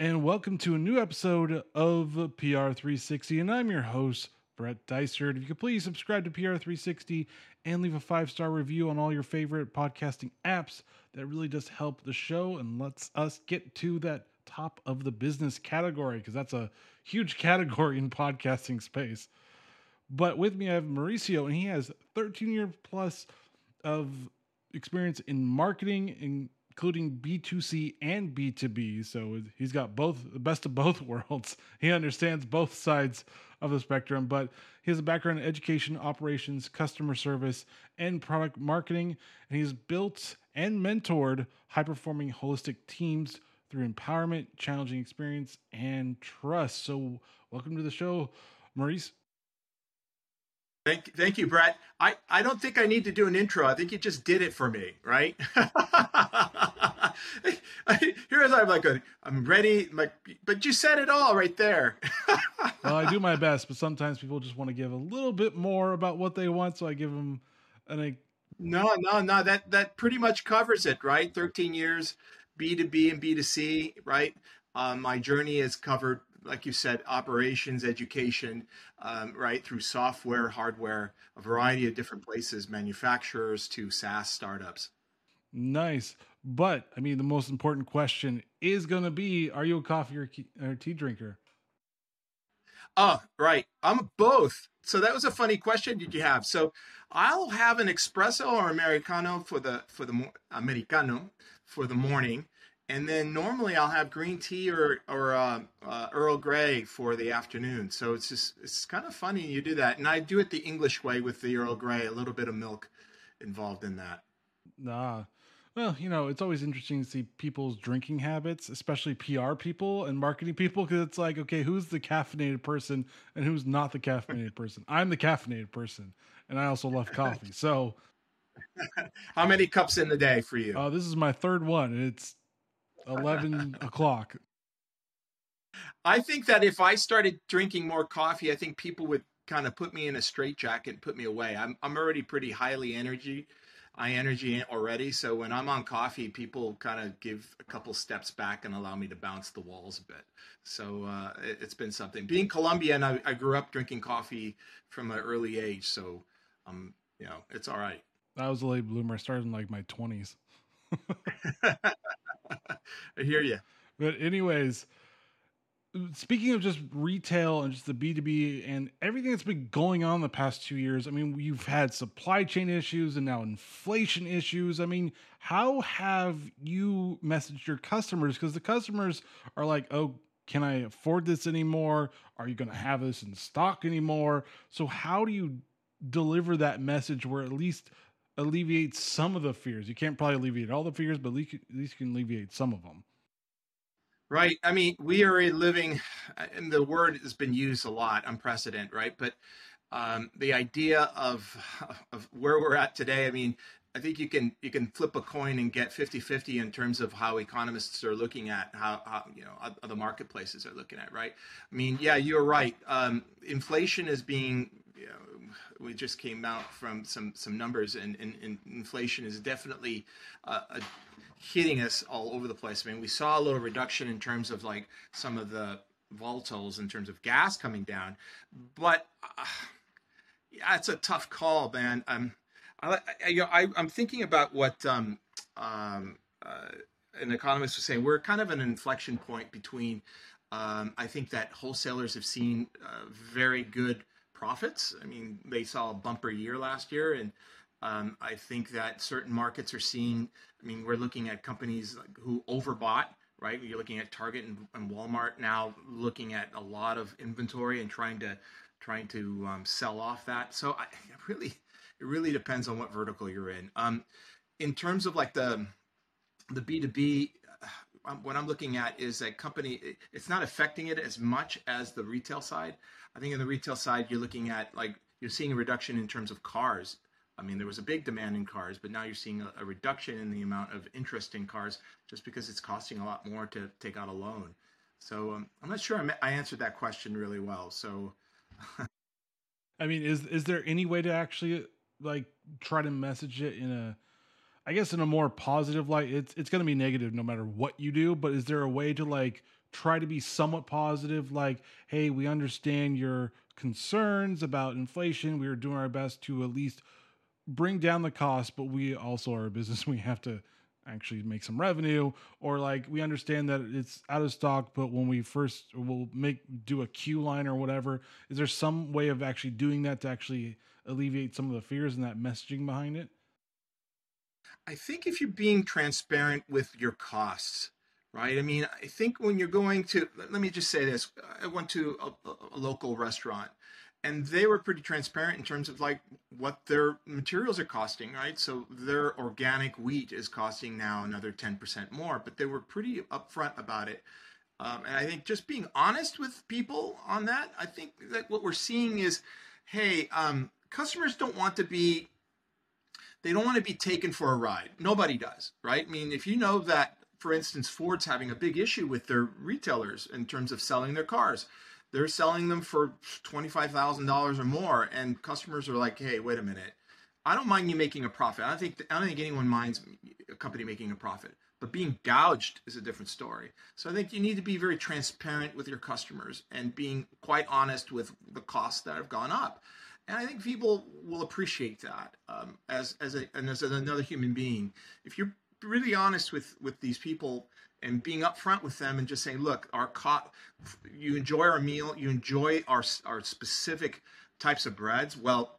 And welcome to a new episode of PR360. And I'm your host, Brett Dysert. If you could please subscribe to PR360 and leave a five star review on all your favorite podcasting apps, that really does help the show and lets us get to that top of the business category because that's a huge category in podcasting space. But with me, I have Mauricio, and he has 13 year plus of experience in marketing, including B2C and B2B. So he's got both the best of both worlds. He understands both sides of the spectrum, but he has a background in education, operations, customer service, and product marketing. And he's built and mentored high performing holistic teams through empowerment, challenging experience, and trust. So, welcome to the show, Maurice. Thank, thank you, Brett. I, I don't think I need to do an intro. I think you just did it for me, right? Here's I'm like, I'm ready. I'm like, but you said it all right there. well, I do my best, but sometimes people just want to give a little bit more about what they want, so I give them an. No, no, no. That that pretty much covers it, right? 13 years, B to B and B to C, right? Um, my journey has covered like you said, operations, education, um, right through software, hardware, a variety of different places, manufacturers to SaaS startups. Nice. But I mean, the most important question is going to be Are you a coffee or, or tea drinker? Oh, right. I'm both. So that was a funny question did you have. So I'll have an espresso or americano for the for the americano for the morning, and then normally I'll have green tea or or uh, uh, Earl Grey for the afternoon. So it's just it's kind of funny you do that, and I do it the English way with the Earl Grey, a little bit of milk involved in that. Nah. Well, you know, it's always interesting to see people's drinking habits, especially PR people and marketing people, because it's like, okay, who's the caffeinated person and who's not the caffeinated person? I'm the caffeinated person, and I also love coffee. So, how many cups in the day for you? Uh, this is my third one, and it's 11 o'clock. I think that if I started drinking more coffee, I think people would kind of put me in a straitjacket and put me away. I'm I'm already pretty highly energy, high energy already. So when I'm on coffee, people kind of give a couple steps back and allow me to bounce the walls a bit. So uh, it, has been something. Being Colombian, I, I grew up drinking coffee from an early age, so um, you know, it's all right. I was a late bloomer. I started in like my twenties. I hear you. But anyways, speaking of just retail and just the B2B and everything that's been going on the past two years, I mean, you've had supply chain issues and now inflation issues. I mean, how have you messaged your customers? Because the customers are like, oh, can I afford this anymore? Are you going to have this in stock anymore? So, how do you deliver that message where at least alleviate some of the fears. You can't probably alleviate all the fears, but at least, you can alleviate some of them. Right. I mean, we are living, and the word has been used a lot, unprecedented, right? But um, the idea of of where we're at today, I mean, I think you can you can flip a coin and get 50-50 in terms of how economists are looking at how, how you know other marketplaces are looking at, right? I mean, yeah, you're right. Um, inflation is being you know, we just came out from some some numbers, and, and, and inflation is definitely uh, uh, hitting us all over the place. I mean, we saw a little reduction in terms of like some of the volatiles in terms of gas coming down, but uh, yeah, it's a tough call, man. Um, I, I, I am thinking about what um, um, uh, an economist was saying. We're kind of an inflection point between. Um, I think that wholesalers have seen uh, very good profits. I mean, they saw a bumper year last year, and um, I think that certain markets are seeing. I mean, we're looking at companies who overbought. Right, you're looking at Target and, and Walmart now, looking at a lot of inventory and trying to trying to um, sell off that. So I really, it really depends on what vertical you're in. Um, in terms of like the the B two B, uh, what I'm looking at is a company. It's not affecting it as much as the retail side. I think in the retail side, you're looking at like you're seeing a reduction in terms of cars. I mean, there was a big demand in cars, but now you're seeing a, a reduction in the amount of interest in cars just because it's costing a lot more to take out a loan. So um, I'm not sure I, I answered that question really well. So I mean, is is there any way to actually like try to message it in a I guess in a more positive light, it's it's going to be negative no matter what you do. But is there a way to like try to be somewhat positive? Like, hey, we understand your concerns about inflation. We are doing our best to at least bring down the cost, but we also are a business. We have to actually make some revenue or like we understand that it's out of stock but when we first will make do a queue line or whatever is there some way of actually doing that to actually alleviate some of the fears and that messaging behind it I think if you're being transparent with your costs, right? I mean, I think when you're going to, let me just say this I went to a, a, local restaurant and they were pretty transparent in terms of like what their materials are costing, right? So their organic wheat is costing now another 10% more, but they were pretty upfront about it. Um, and I think just being honest with people on that, I think that what we're seeing is, hey, um, customers don't want to be they don't want to be taken for a ride. Nobody does, right? I mean, if you know that, for instance, Ford's having a big issue with their retailers in terms of selling their cars, they're selling them for $25,000 or more, and customers are like, hey, wait a minute. I don't mind you making a profit. I don't think I don't think anyone minds a company making a profit, but being gouged is a different story. So I think you need to be very transparent with your customers and being quite honest with the costs that have gone up and I think people will appreciate that um, as as a and as another human being. If you're really honest with with these people and being upfront with them and just saying, look, our co- you enjoy our meal, you enjoy our our specific types of breads. Well,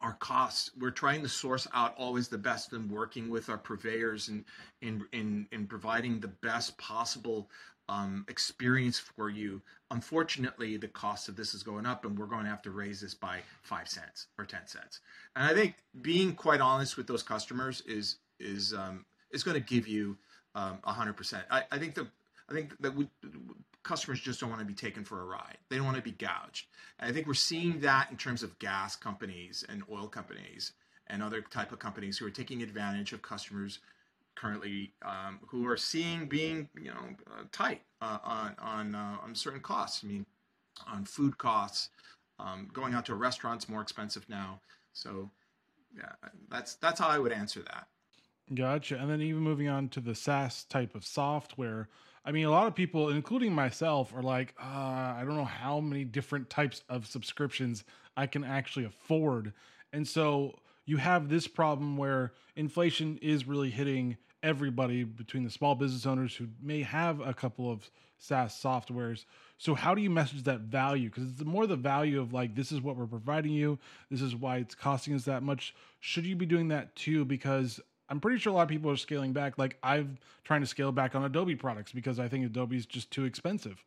our costs. We're trying to source out always the best and working with our purveyors and in in in providing the best possible um, experience for you. Unfortunately, the cost of this is going up, and we're going to have to raise this by five cents or ten cents. And I think being quite honest with those customers is is um, is going to give you um, a hundred percent. I think the I think that we, customers just don't want to be taken for a ride. They don't want to be gouged. And I think we're seeing that in terms of gas companies and oil companies and other type of companies who are taking advantage of customers currently um, who are seeing being you know uh, tight uh, on on uh, on certain costs. I mean, on food costs, um, going out to a restaurant's more expensive now. So yeah, that's that's how I would answer that. Gotcha. And then even moving on to the SaaS type of software. I mean, a lot of people, including myself, are like, uh, I don't know how many different types of subscriptions I can actually afford. And so you have this problem where inflation is really hitting everybody between the small business owners who may have a couple of SaaS softwares. So how do you message that value? Because it's more the value of like this is what we're providing you. This is why it's costing us that much. Should you be doing that too? Because I'm pretty sure a lot of people are scaling back. Like I'm trying to scale back on Adobe products because I think Adobe is just too expensive.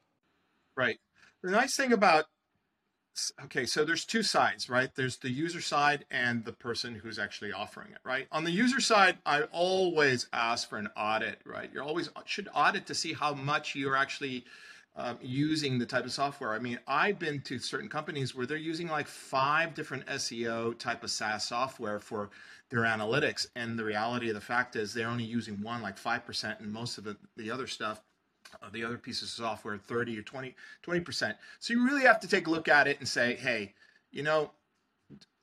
Right. The nice thing about okay, so there's two sides, right? There's the user side and the person who's actually offering it, right? On the user side, I always ask for an audit, right? You're always should audit to see how much you're actually um, using the type of software. I mean, I've been to certain companies where they're using like five different SEO type of SaaS software for their analytics, and the reality of the fact is they're only using one, like five percent, and most of the, the other stuff uh, the other pieces of software 30 or 20 20%. So you really have to take a look at it and say, "Hey, you know,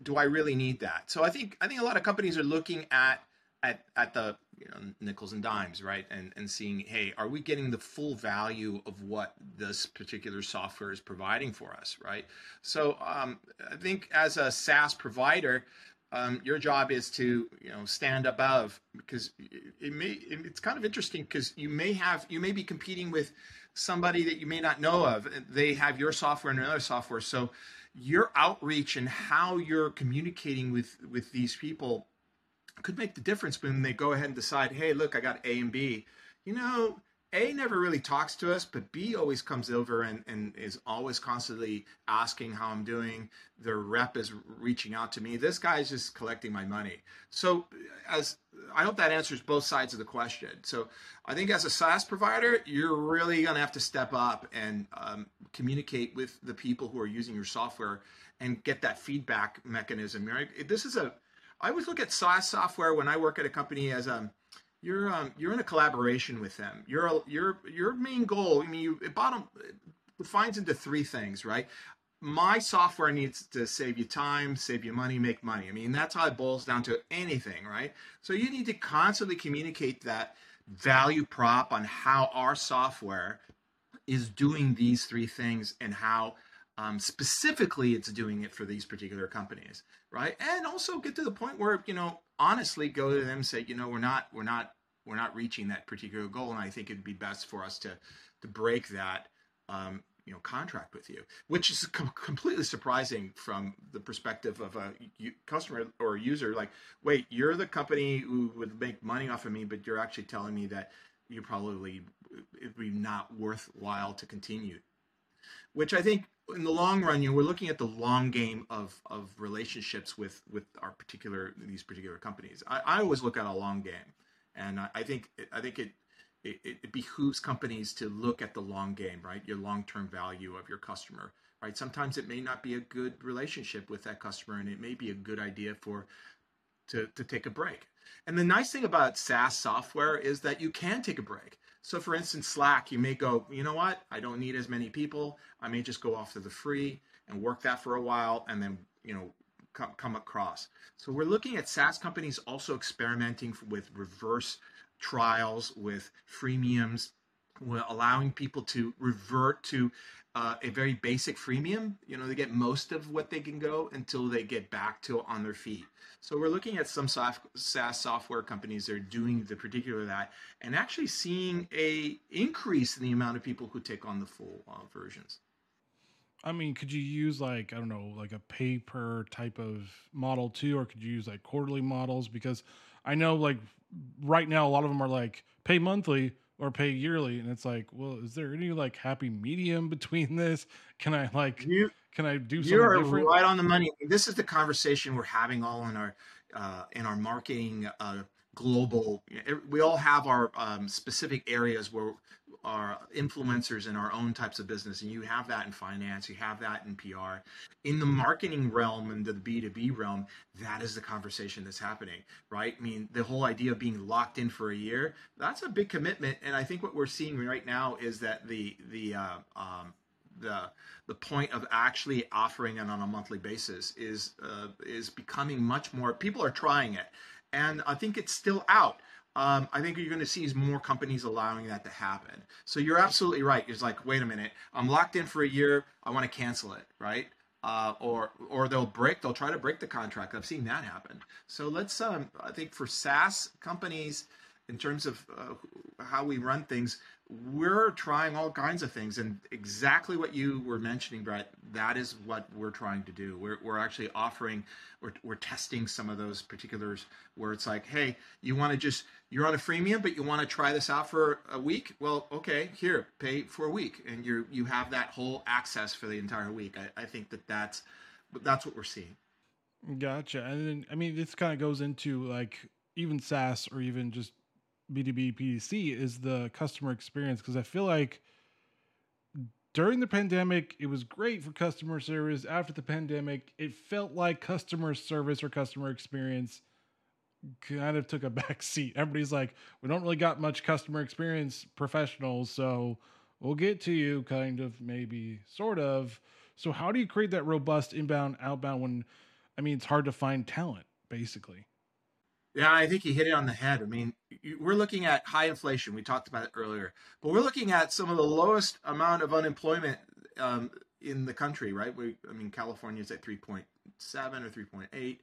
do I really need that?" So I think I think a lot of companies are looking at at at the you know, nickels and dimes, right? And and seeing, "Hey, are we getting the full value of what this particular software is providing for us?" Right? So um, I think as a SaaS provider, um, your job is to you know stand above because it may it's kind of interesting because you may have you may be competing with somebody that you may not know of they have your software and another software so your outreach and how you're communicating with with these people could make the difference when they go ahead and decide hey look i got a and b you know a never really talks to us, but B always comes over and, and is always constantly asking how I'm doing. The rep is reaching out to me. This guy is just collecting my money. So as I hope that answers both sides of the question. So I think as a SaaS provider, you're really going to have to step up and um, communicate with the people who are using your software and get that feedback mechanism. Right? This is a I always look at SaaS software when I work at a company as a you're um, you're in a collaboration with them. Your your your main goal. I mean, you it bottom it defines into three things, right? my software needs to save you time, save you money, make money. I mean, that's how it boils down to anything, right? So you need to constantly communicate that value prop on how our software is doing these three things and how um, specifically it's doing it for these particular companies, right? And also get to the point where you know honestly go to them and say, you know, we're not we're not we're not reaching that particular goal, and I think it'd be best for us to to break that um, you know contract with you, which is com- completely surprising from the perspective of a u- customer or user. Like, wait, you're the company who would make money off of me, but you're actually telling me that you probably it'd be not worthwhile to continue. Which I think in the long run, you know, we're looking at the long game of of relationships with with our particular these particular companies. I, I always look at a long game, and I, I think I think it it, it behooves companies to look at the long game, right? Your long term value of your customer, right? Sometimes it may not be a good relationship with that customer, and it may be a good idea for to, to take a break. And the nice thing about SaaS software is that you can take a break. So, for instance, Slack, you may go, you know what? I don't need as many people. I may just go off to the free and work that for a while, and then you know come, come across. So, we're looking at SaaS companies also experimenting with reverse trials with freemiums, allowing people to revert to uh, a very basic freemium. You know, they get most of what they can go until they get back to on their feet. So we're looking at some soft, SaaS software companies that are doing the particular that, and actually seeing a increase in the amount of people who take on the full uh, versions. I mean, could you use like I don't know, like a pay per type of model too, or could you use like quarterly models? Because I know like right now a lot of them are like pay monthly or pay yearly and it's like well is there any like happy medium between this can i like you, can i do something you're different? right on the money this is the conversation we're having all in our uh, in our marketing uh, global we all have our um, specific areas where are influencers in our own types of business and you have that in finance you have that in pr in the marketing realm and the b2b realm that is the conversation that's happening right? I mean the whole idea of being locked in for a year that's a big commitment and i think what we're seeing right now is that the the uh, um, the the point of actually offering it on a monthly basis is uh, is becoming much more people are trying it and i think it's still out um, I think you're going to see more companies allowing that to happen. So you're absolutely right. It's like, wait a minute, I'm locked in for a year. I want to cancel it, right? Uh, or or they'll break. They'll try to break the contract. I've seen that happen. So let's. Um, I think for SaaS companies, in terms of uh, how we run things, we're trying all kinds of things. And exactly what you were mentioning, Brett, that is what we're trying to do. We're, we're actually offering, we're, we're testing some of those particulars where it's like, hey, you want to just, you're on a freemium, but you want to try this out for a week? Well, okay, here, pay for a week. And you you have that whole access for the entire week. I, I think that that's, that's what we're seeing. Gotcha. And then, I mean, this kind of goes into like even SaaS or even just B2B B2C is the customer experience because I feel like during the pandemic it was great for customer service. After the pandemic, it felt like customer service or customer experience kind of took a back seat. Everybody's like, we don't really got much customer experience professionals, so we'll get to you kind of maybe sort of. So how do you create that robust inbound outbound when I mean it's hard to find talent basically? Yeah, I think he hit it on the head. I mean, we're looking at high inflation. We talked about it earlier, but we're looking at some of the lowest amount of unemployment um, in the country, right? We, I mean, California is at 3.7 or 3.8.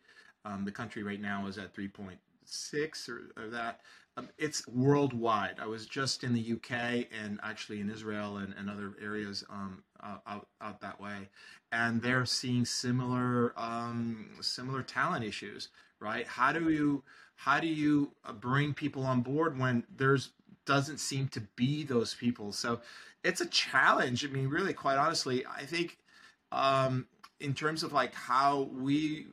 Um, the country right now is at 3.6 or, or that. Um, it's worldwide. I was just in the UK and actually in Israel and, and other areas um, out, out that way, and they're seeing similar um, similar talent issues. Right? How do you how do you uh, bring people on board when there's doesn't seem to be those people? So it's a challenge. I mean, really, quite honestly, I think um, in terms of like how we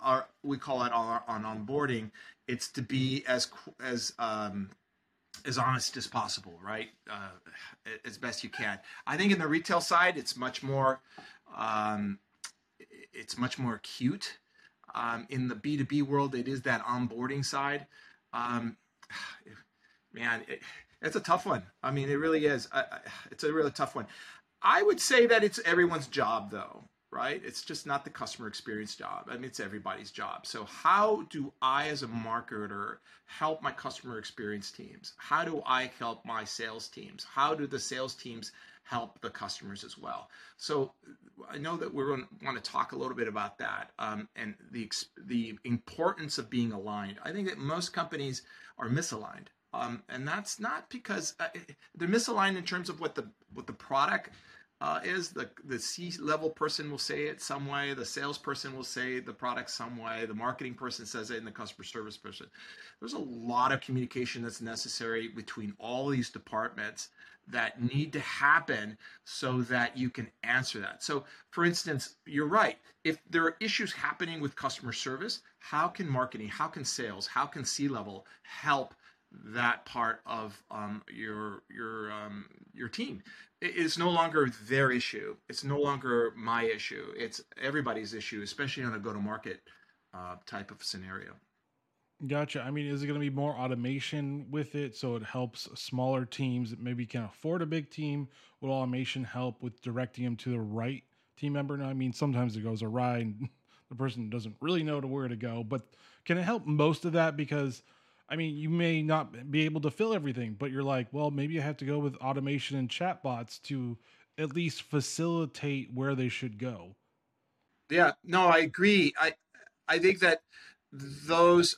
are, we call it on, on onboarding, it's to be as as um, as honest as possible, right? Uh, as best you can. I think in the retail side, it's much more um, it's much more acute um, in the B2B world, it is that onboarding side. Um, man, it, it's a tough one. I mean, it really is. I, I, it's a really tough one. I would say that it's everyone's job, though. right? It's just not the customer experience job. I mean, it's everybody's job. So, how do I, as a marketer, help my customer experience teams? How do I help my sales teams? How do the sales teams help the customers as well? So, I know that we're going to want to talk a little bit about that um, and the the importance of being aligned. I think that most companies are misaligned. Um, and that's not because uh, they're misaligned in terms of what the what the product uh, is the the C level person will say it some way, the salesperson will say the product some way, the marketing person says it, and the customer service person. There's a lot of communication that's necessary between all these departments that need to happen so that you can answer that. So, for instance, you're right. If there are issues happening with customer service, how can marketing, how can sales, how can C level help that part of um, your your um, your team. It's no longer their issue. It's no longer my issue. It's everybody's issue, especially on a go-to-market uh, type of scenario. Gotcha. I mean, is it going to be more automation with it so it helps smaller teams that maybe can afford a big team? Will automation help with directing them to the right team member? Now, I mean, sometimes it goes awry and the person doesn't really know to where to go, but can it help most of that? Because I mean, you may not be able to fill everything, but you're like, well, maybe I have to go with automation and chatbots to at least facilitate where they should go. Yeah, no, I agree. I I think that those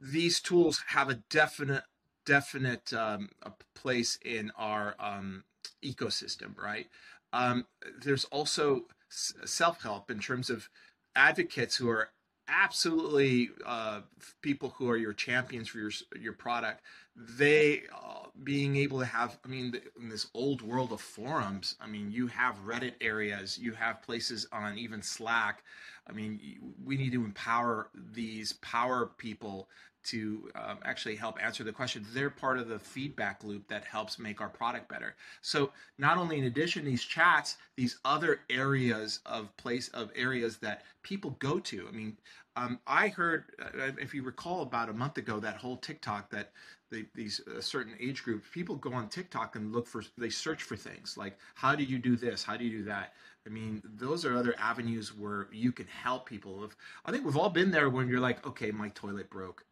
these tools have a definite definite um, a place in our um, ecosystem, right? Um, there's also self help in terms of advocates who are absolutely uh, people who are your champions for your your product they uh, being able to have i mean in this old world of forums i mean you have reddit areas you have places on even slack i mean we need to empower these power people to um, actually help answer the question. They're part of the feedback loop that helps make our product better. So not only in addition these chats, these other areas of place of areas that people go to. I mean, um, I heard, uh, if you recall, about a month ago, that whole TikTok that the, these uh, certain age groups, people go on TikTok and look for, they search for things like, how do you do this? How do you do that? I mean, those are other avenues where you can help people. If, I think we've all been there when you're like, okay, my toilet broke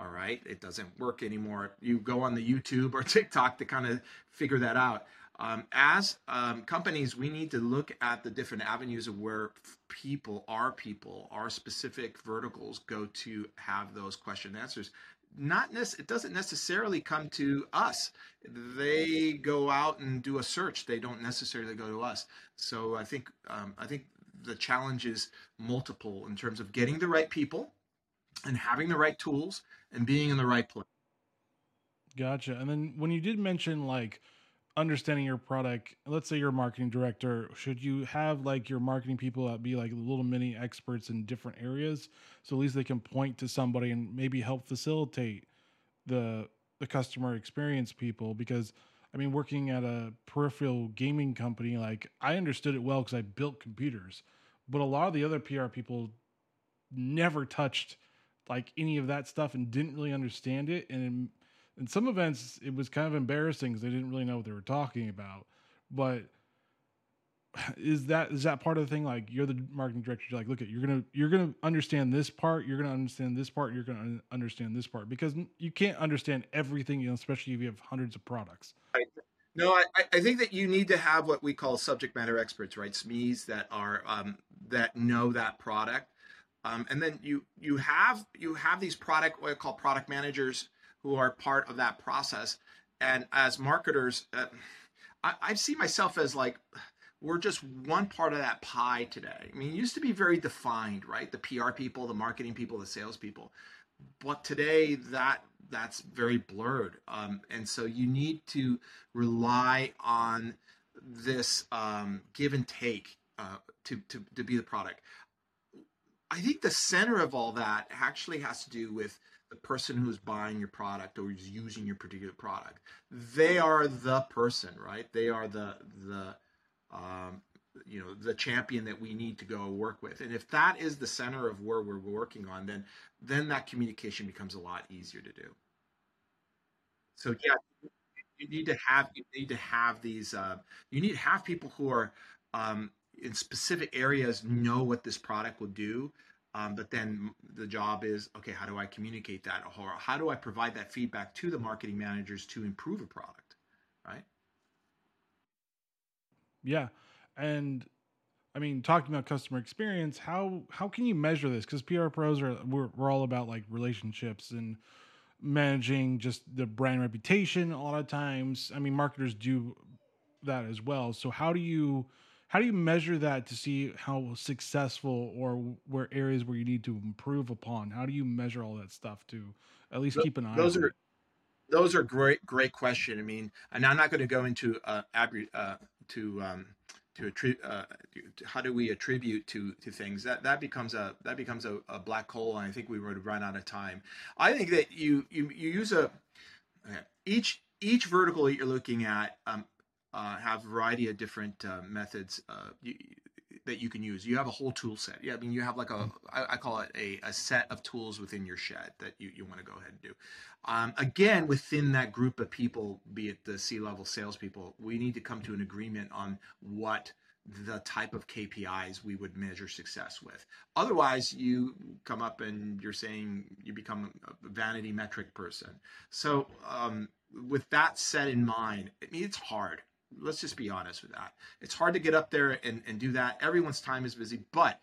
all right? It doesn't work anymore. You go on the youtube or tiktok to kind of figure that out. Um, as um, companies we need to look at the different avenues of where people our people our specific verticals go to have those question answers. Not nec- it doesn't necessarily come to us. They go out and do a search. They don't necessarily go to us. So i think um, i think the challenge is multiple in terms of getting the right people and having the right tools and being in the right place. Gotcha. And then when you did mention like understanding your product, let's say you're a marketing director, should you have like your marketing people that be like little mini experts in different areas so at least they can point to somebody and maybe help facilitate the the customer experience people because I mean working at a peripheral gaming company like I understood it well cuz I built computers, but a lot of the other PR people never touched like any of that stuff and didn't really understand it. And in, in some events, it was kind of embarrassing because they didn't really know what they were talking about. But is that is that part of the thing? Like you're the marketing director, you're like, look at you're gonna you're gonna understand this part, you're gonna understand this part, you're gonna understand this part because you can't understand everything, you know, especially if you have hundreds of products. No, I, I think that you need to have what we call subject matter experts, right? SMEs that are um, that know that product um, and then you you have you have these product what I call product managers who are part of that process. And as marketers, uh, I, I see myself as like we're just one part of that pie today. I mean, it used to be very defined, right? The PR people, the marketing people, the sales people. But today that that's very blurred. Um, and so you need to rely on this um, give and take uh, to, to, to be the product. I think the center of all that actually has to do with the person who's buying your product or is using your particular product. They are the person, right? They are the the um, you know the champion that we need to go work with. And if that is the center of where we're working on, then then that communication becomes a lot easier to do. So yeah, you need to have you need to have these uh, you need to have people who are um, in specific areas know what this product will do. Um, but then the job is okay, how do I communicate that? Or how do I provide that feedback to the marketing managers to improve a product? Right. Yeah. And I mean, talking about customer experience, how how can you measure this? Because PR pros are we're, we're all about like relationships and managing just the brand reputation a lot of times. I mean, marketers do that as well. So how do you how do you measure that to see how successful or where areas where you need to improve upon? How do you measure all that stuff to at least keep an eye? Those on are it? those are great great question. I mean, and I'm not going to go into uh, uh to um, to attribute uh, how do we attribute to to things that that becomes a that becomes a, a, black hole and i think we would run out of time i think that you you, you use a each each vertical that you're looking at um, uh, have a variety of different uh, methods uh, you, that you can use. You have a whole tool set. Yeah, I mean, you have like a I, I call it a, a set of tools within your shed that you, you want to go ahead and do. Um, again, within that group of people, be it the C level salespeople, we need to come to an agreement on what the type of KPIs we would measure success with. Otherwise, you come up and you're saying you become a vanity metric person. So, um, with that set in mind, I mean, it's hard let's just be honest with that. It's hard to get up there and, and do that. Everyone's time is busy. But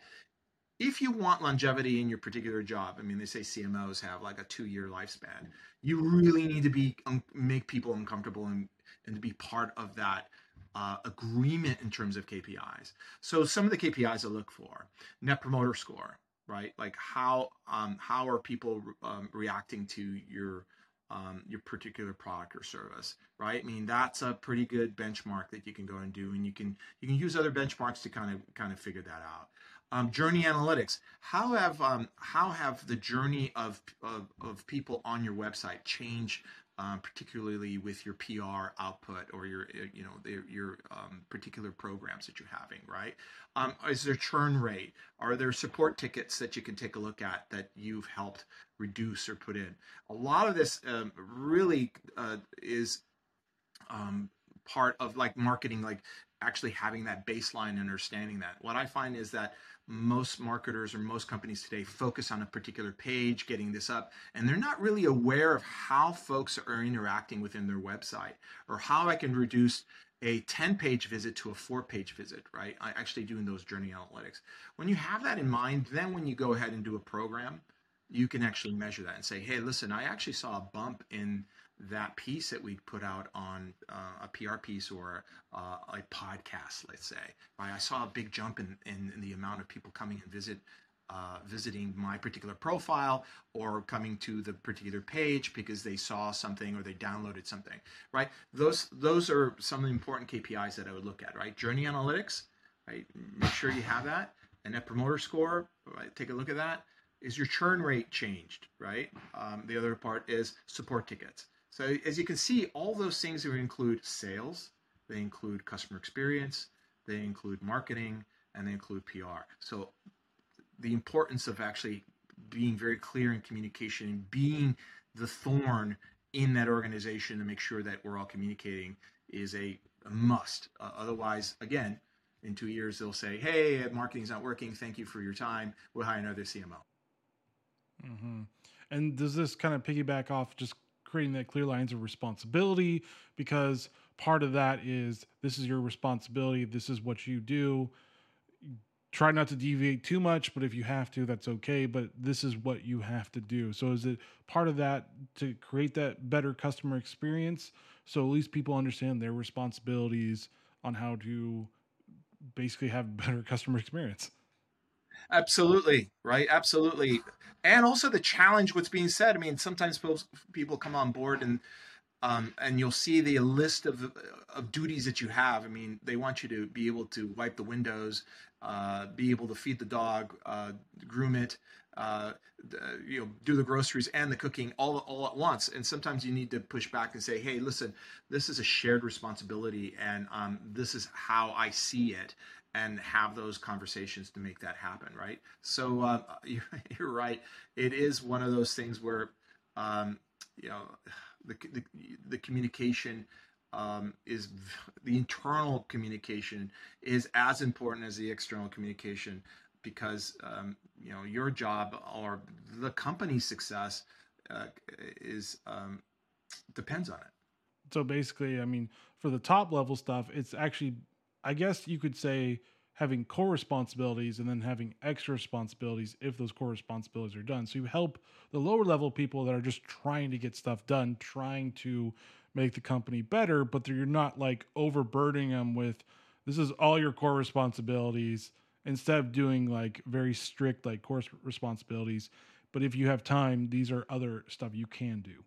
if you want longevity in your particular job, I mean, they say CMOs have like a two year lifespan. You really need to be um, make people uncomfortable and, and to be part of that uh, agreement in terms of KPIs. So some of the KPIs I look for: Net Promoter Score, right? Like how um, how are people um, reacting to your um, your particular product or service, right? I mean, that's a pretty good benchmark that you can go and do, and you can you can use other benchmarks to kind of kind of figure that out. Um, journey analytics. How have um, how have the journey of, of, of people on your website changed um, particularly with your PR output or your uh, you know your um, particular programs that you're having, right? Um, is there churn rate? Are there support tickets that you can take a look at that you've helped reduce or put in? A lot of this um, really uh, is um, part of like marketing, like actually having that baseline understanding that. What I find is that most marketers or most companies today focus on a particular page, getting this up, and they're not really aware of how folks are interacting within their website or how I can reduce a 10 page visit to a four page visit, right? I actually doing those journey analytics. When you have that in mind, then when you go ahead and do a program, you can actually measure that and say, hey, listen, I actually saw a bump in that piece that we put out on uh, a PR piece or uh, a podcast, let's say, right? I saw a big jump in, in, in the amount of people coming and visit uh, visiting my particular profile or coming to the particular page because they saw something or they downloaded something, right? Those those are some of the important KPIs that I would look at, right? Journey analytics, right? Make sure you have that. And net promoter score, right? Take a look at that. Is your churn rate changed, right? Um, the other part is support tickets. So as you can see, all those things include sales, they include customer experience, they include marketing, and they include PR. So the importance of actually being very clear in communication and being the thorn in that organization to make sure that we're all communicating is a, a must. Uh, otherwise, again, in two years they'll say, "Hey, marketing's not working. Thank you for your time. We'll hire another CMO." Mm-hmm. And does this kind of piggyback off just creating that clear lines of responsibility because part of that is this is your responsibility this is what you do. Try not to deviate too much but if you have to that's okay but this is what you have to do. So is it part of that to create that better customer experience? So at least people understand their responsibilities on how to basically have better customer experience Absolutely, right? Absolutely. And also the challenge what's being said. I mean, sometimes people come on board and um, and you'll see the list of of duties that you have. I mean, they want you to be able to wipe the windows, uh, be able to feed the dog, uh, groom it, uh, you know, do the groceries and the cooking all all at once. And sometimes you need to push back and say, "Hey, listen, this is a shared responsibility, and um, this is how I see it." and have those conversations to make that happen, right? So uh, you're, you're, right. It is one of those things where, um, you know, the, the, the communication um, is the internal communication is as important as the external communication because um, you know your job or the company's success uh, is um, depends on it. So basically, I mean, for the top level stuff, it's actually, I guess you could say, having core responsibilities and then having extra responsibilities if those core responsibilities are done. So you help the lower level people that are just trying to get stuff done, trying to make the company better, but you're not like overburdening them with this is all your core responsibilities instead of doing like very strict like course responsibilities. But if you have time, these are other stuff you can do.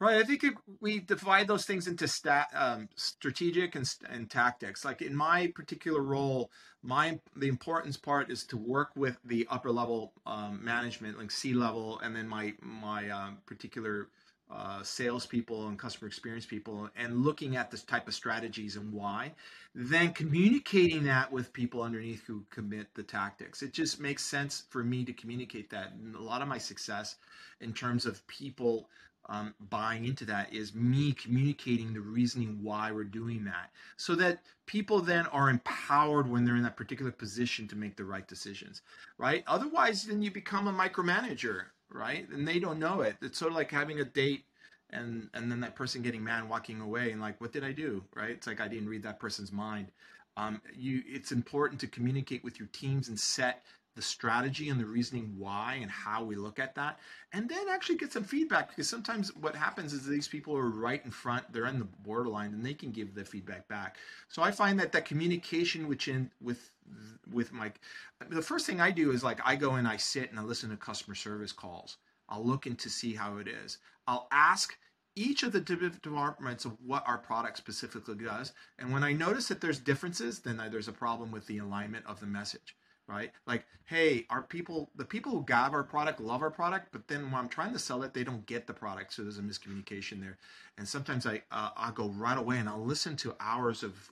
Right. I think we divide those things into stat, um, strategic and, and tactics. Like in my particular role, my the importance part is to work with the upper level um, management, like C level, and then my my um, particular uh, salespeople and customer experience people and looking at this type of strategies and why, then communicating that with people underneath who commit the tactics. It just makes sense for me to communicate that. And a lot of my success in terms of people um, buying into that is me communicating the reasoning why we're doing that so that people then are empowered when they're in that particular position to make the right decisions right otherwise then you become a micromanager right? And they don't know it. It's sort of like having a date and and then that person getting mad and walking away and like what did I do, right? It's like I didn't read that person's mind. Um, you it's important to communicate with your teams and set the strategy and the reasoning why and how we look at that and then actually get some feedback because sometimes what happens is these people are right in front they're in the borderline and they can give the feedback back so i find that that communication which in with with my the first thing i do is like i go and i sit and i listen to customer service calls i'll look into see how it is i'll ask each of the departments of what our product specifically does and when i notice that there's differences then there's a problem with the alignment of the message right? Like, hey, our people, the people who got our product love our product, but then when I'm trying to sell it, they don't get the product, so there's a miscommunication there. And sometimes I uh, I'll go right away and I'll listen to hours of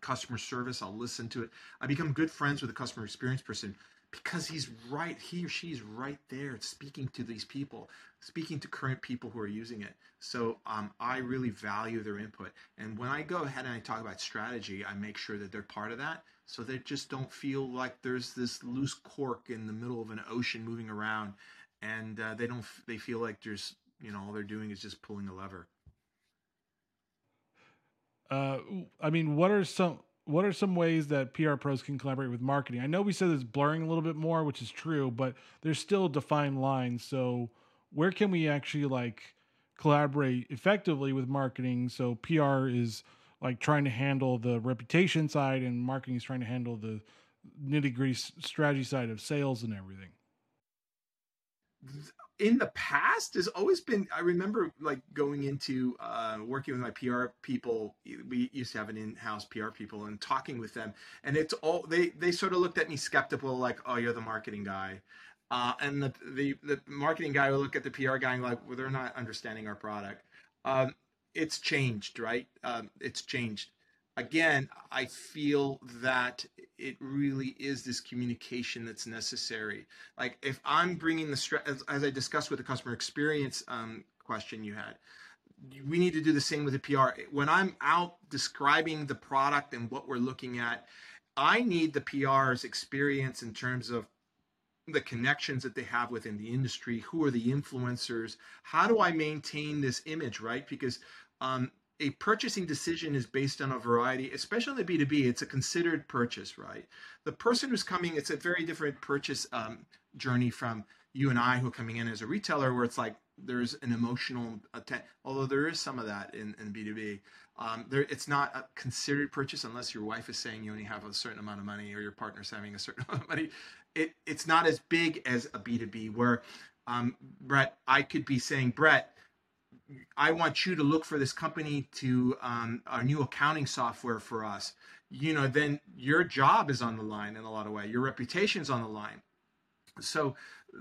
customer service. I'll listen to it. I become good friends with a customer experience person because he's right. He or she's right there speaking to these people, speaking to current people who are using it. So um, I really value their input. And when I go ahead and I talk about strategy, I make sure that they're part of that so they just don't feel like there's this loose cork in the middle of an ocean moving around and uh, they don't they feel like there's you know all they're doing is just pulling a lever uh, i mean what are some what are some ways that pr pros can collaborate with marketing? I know we said it's blurring a little bit more which is true but there's still defined lines. So where can we actually like collaborate effectively with marketing? So pr is like trying to handle the reputation side and marketing is trying to handle the nitty gritty strategy side of sales and everything in the past has always been i remember like going into uh, working with my pr people we used to have an in-house pr people and talking with them and it's all they they sort of looked at me skeptical like oh you're the marketing guy uh, and the, the the marketing guy will look at the pr guy and like well they're not understanding our product um, it's changed, right? Um, it's changed. Again, I feel that it really is this communication that's necessary. Like if I'm bringing the stress, as, as, I discussed with the customer experience um, question you had, we need to do the same with the PR. When I'm out describing the product and what we're looking at, I need the PR's experience in terms of the connections that they have within the industry who are the influencers how do i maintain this image right because um, a purchasing decision is based on a variety especially in the b2b it's a considered purchase right? The person who's coming it's a very different purchase um, journey from you and i who are coming in as a retailer where it's like there's an emotional atten- although there is some of that in, in b2b um, there, it's not a considered purchase unless your wife is saying you only have a certain amount of money or your partner's having a certain amount of money. It, it's not as big as a B2B where um, Brett, I could be saying, Brett, I want you to look for this company to um, our new accounting software for us. You know, then your job is on the line in a lot of way. Your reputation's on the line. So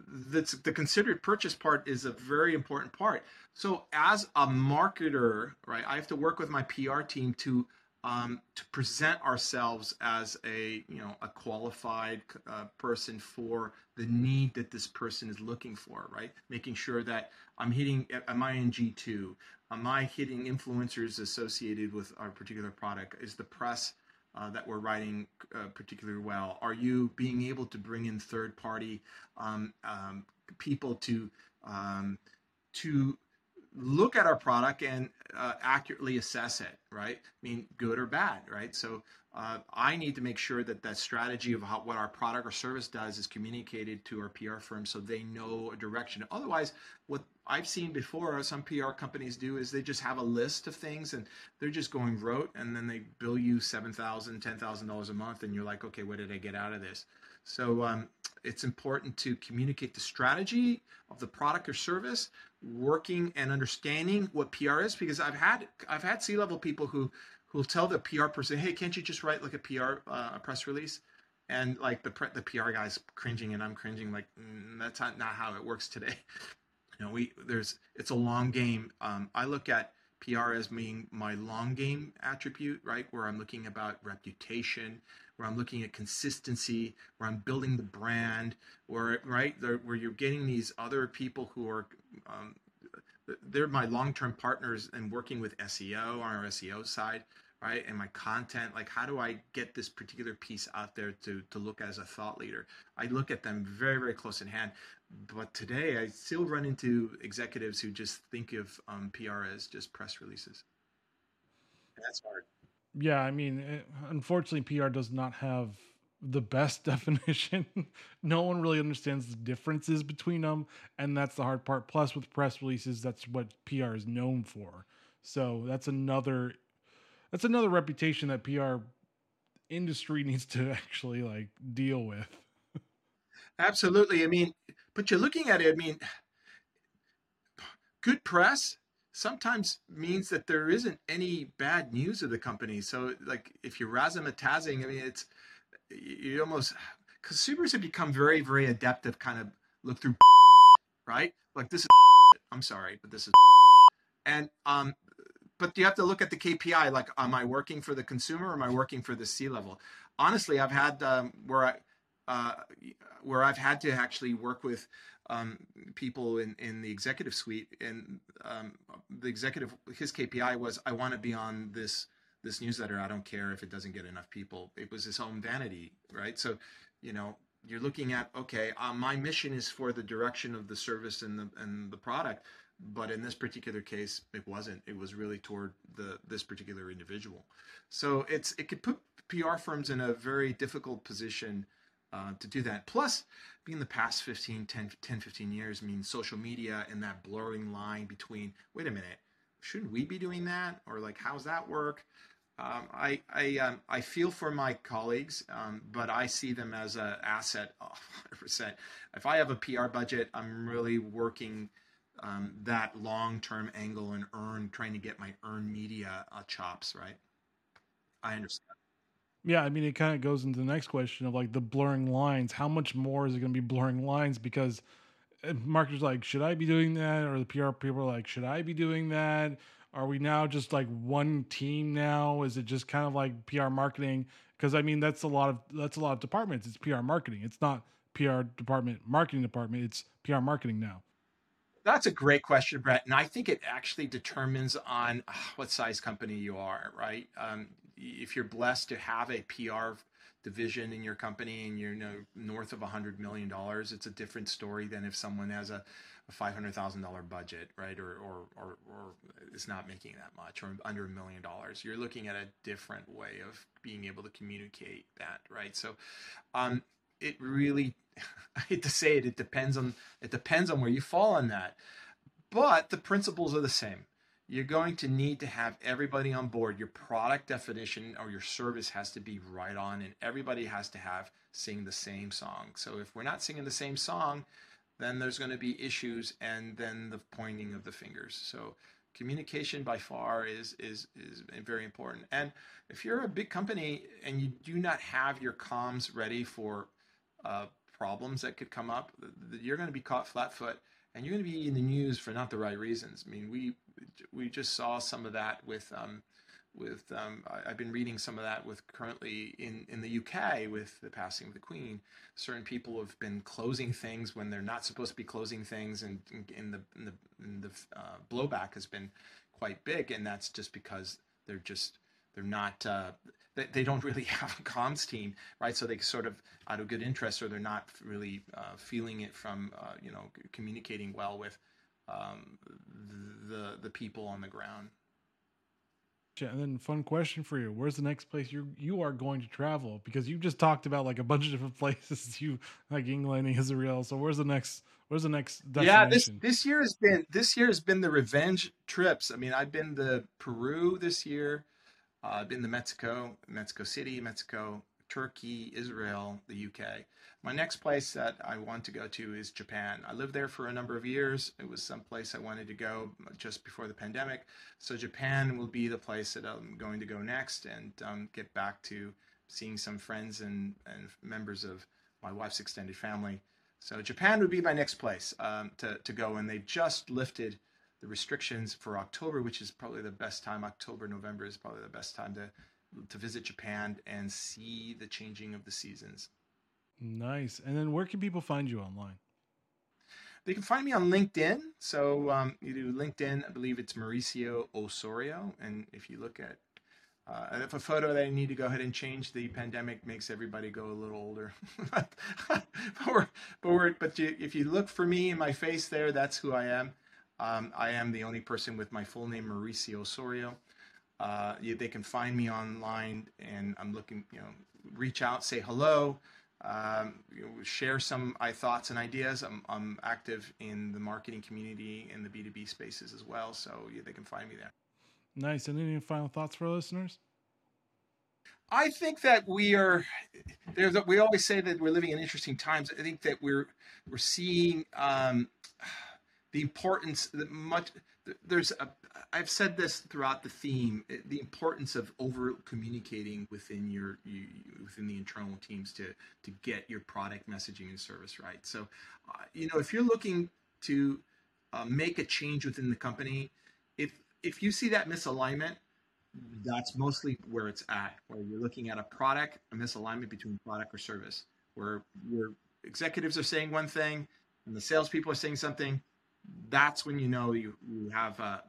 that's the considered purchase part is a very important part. So as a marketer, right, I have to work with my PR team to um, to present ourselves as a you know a qualified uh, person for the need that this person is looking for right? Making sure that i'm hitting am i in g2 am i hitting influencers associated with our particular product? Is the press uh, that we're writing uh, particularly well? Are you being able to bring in third party um, um, people to um, to look at our product and uh, accurately assess it, right? I mean, good or bad, right? So uh, I need to make sure that that strategy of how, what our product or service does is communicated to our PR firm so they know a direction. Otherwise, what I've seen before some PR companies do is they just have a list of things and they're just going rote and then they bill you $7,000, $10,000 a month and you're like, okay, what did I get out of this? So um, it's important to communicate the strategy of the product or service, working and understanding what PR is. Because I've had I've had C level people who who'll tell the PR person, "Hey, can't you just write like a PR uh, a press release?" And like the the PR guy's cringing, and I'm cringing. Like mm, that's not, not how it works today. You know, we there's it's a long game. Um, I look at PR as being my long game attribute, right? Where I'm looking about reputation, where I'm looking at consistency, where I'm building the brand, where right where you're getting these other people who are um, they're my long-term partners and working with SEO on our SEO side, right? And my content, like how do I get this particular piece out there to to look as a thought leader? I look at them very very close in hand. But today, I still run into executives who just think of um, PR as just press releases. That's hard. Yeah, I mean, it, eh, unfortunately, PR does not have the best definition. no one really understands the differences between them, and that's the hard part. Plus, with press releases, that's what PR is known for. So that's another that's another reputation that PR industry needs to actually like deal with. Absolutely. I mean, but you're looking at it. I mean, good press sometimes means that there isn't any bad news of the company. So, like, if you're razzmatazing, I mean, it's you almost consumers have become very, very adept at kind of look through, right? Like this is, I'm sorry, but this is, and um, but you have to look at the KPI. Like, am I working for the consumer or am I working for the C level? Honestly, I've had um, where I uh, where I've had to actually work with um, people in, in the executive suite, and um, the executive his KPI was I want to be on this this newsletter. I don't care if it doesn't get enough people. It was his own vanity, right? So, you know, you're looking at okay, uh, my mission is for the direction of the service and the and the product, but in this particular case, it wasn't. It was really toward the this particular individual. So it's it could put PR firms in a very difficult position uh, to do that. Plus, being the past 15, 10, 10, 15 years, I mean, social media and that blurring line between, wait a minute, shouldn't we be doing that? Or like, how's that work? Um, I I, um, I feel for my colleagues, um, but I see them as an asset 100%. If I have a PR budget, I'm really working um, that long-term angle and earn, trying to get my earned media uh, chops, right? I understand. Yeah, I mean, it kind of goes into the next question of like the blurring lines. How much more is it going to be blurring lines? Because uh, marketers like, should I be doing that? Or the PR people are like, should I be doing that? Are we now just like one team now? Is it just kind of like PR marketing? Because I mean, that's a lot of that's a lot of departments. It's PR marketing. It's not PR department, marketing department. It's PR marketing now. That's a great question, Brett. And I think it actually determines on uh, what size company you are, right? Um, if you're blessed to have a PR division in your company and you're you know, north of a hundred million dollars, it's a different story than if someone has a, a five hundred thousand dollar budget, right? Or, or or or is not making that much, or under a million dollars. You're looking at a different way of being able to communicate that, right? So, um, it really, I hate to say it, it depends on it depends on where you fall on that, but the principles are the same you're going to need to have everybody on board. Your product definition or your service has to be right on, and everybody has to have sing the same song. So if we're not singing the same song, then there's going to be issues, and then the pointing of the fingers. So communication by far is is is very important. And if you're a big company and you do not have your comms ready for uh, problems that could come up, you're going to be caught flat-foot and you're going to be in the news for not the right reasons. I mean, we we just saw some of that with um, with um, I, have been reading some of that with currently in in the UK with the passing of the Queen. Certain people have been closing things when they're not supposed to be closing things, and in the in the, in the uh, blowback has been quite big, and that's just because they're just they're not uh, they, they don't really have a comms team, right? So they sort of out of good interest, or they're not really uh, feeling it from uh, you know communicating well with um, the the people on the ground. Yeah, And then, fun question for you: Where's the next place you you are going to travel? Because you just talked about like a bunch of different places, you like England, Israel. So where's the next? Where's the next Yeah, this this year has been this year has been the revenge trips. I mean, I've been to Peru this year. Uh, I've been to Mexico, Mexico City, Mexico, Turkey, Israel, the UK. My next place that I want to go to is Japan. I lived there for a number of years. It was some place I wanted to go just before the pandemic. So Japan will be the place that I'm going to go next and um, get back to seeing some friends and, and members of my wife's extended family. So Japan would be my next place um, to, to go. And they've just lifted the restrictions for October, which is probably the best time. October, November is probably the best time to to visit Japan and see the changing of the seasons. Nice. And then where can people find you online? They can find me on LinkedIn. So um, you do LinkedIn, I believe it's Mauricio Osorio. And if you look at uh, if a photo that I need to go ahead and change, the pandemic makes everybody go a little older. but, we're, but, we're, but you, if you look for me in my face there, that's who I am. Um, I am the only person with my full name, Mauricio Osorio. Uh, you, they can find me online, and I'm looking, you know, reach out, say hello, um, you know, share some I thoughts and ideas. I'm, I'm active in the marketing community and the B2B spaces as well, so yeah, they can find me there. Nice. And any final thoughts for our listeners? I think that we are. There's. A, we always say that we're living in interesting times. I think that we're we're seeing um, the importance that much there's a i've said this throughout the theme the importance of over communicating within your you, within the internal teams to to get your product messaging and service right. So uh, you know if you're looking to uh, make a change within the company if if you see that misalignment that's mostly where it's at where you're looking at a product a misalignment between product or service where your executives are saying one thing and the salespeople are saying something that's when you know you, you have a,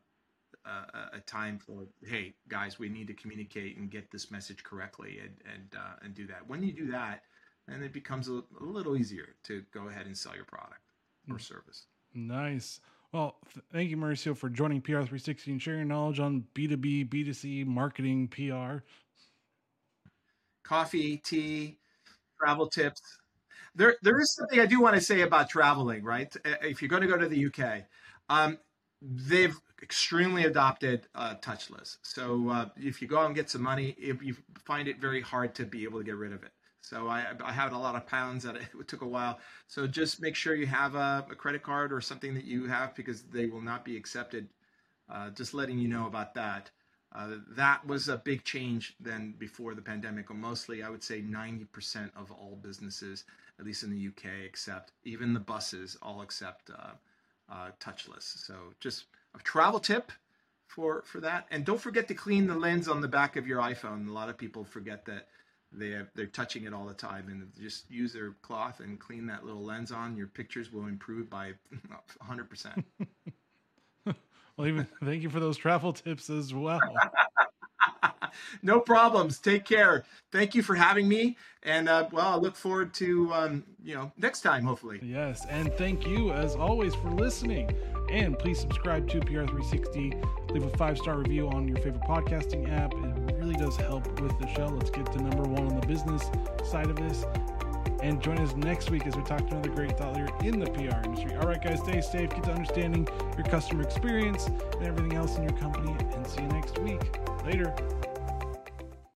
a, a, time for hey guys we need to communicate and get this message correctly and and, uh, and do that. When you do that then it becomes a, a, little easier to go ahead and sell your product or mm. service. Nice. Well th- thank you mauricio for joining pr360 and sharing your knowledge on b2b b2c marketing pr coffee tea travel tips there there is something I do want to say about traveling. Right, if you're going to go to the UK, um, they've extremely adopted uh, touchless. So uh, if you go and get some money, if you find it very hard to be able to get rid of it. So I, I had a lot of pounds that it took a while. So just make sure you have a, a credit card or something that you have because they will not be accepted. Uh, just letting you know about that. Uh, that was a big change than before the pandemic. Mostly, I would say 90% of all businesses at least in the UK, accept even the buses all accept uh, uh, touchless. So just a travel tip for for that, and don't forget to clean the lens on the back of your iPhone. A lot of people forget that they have, they're touching it all the time, and just use their cloth and clean that little lens on. Your pictures will improve by 100 percent. Well, even thank you for those travel tips as well. no problems. Take care. Thank you for having me. And uh, well, I look forward to um, you know next time, hopefully. Yes, and thank you as always for listening. And please subscribe to PR360. Leave a five star review on your favorite podcasting app. It really does help with the show. Let's get to number one on the business side of this. And join us next week as we talk to another great thought leader in the PR industry. All right, guys, stay safe, get to understanding your customer experience and everything else in your company, and see you next week. Later.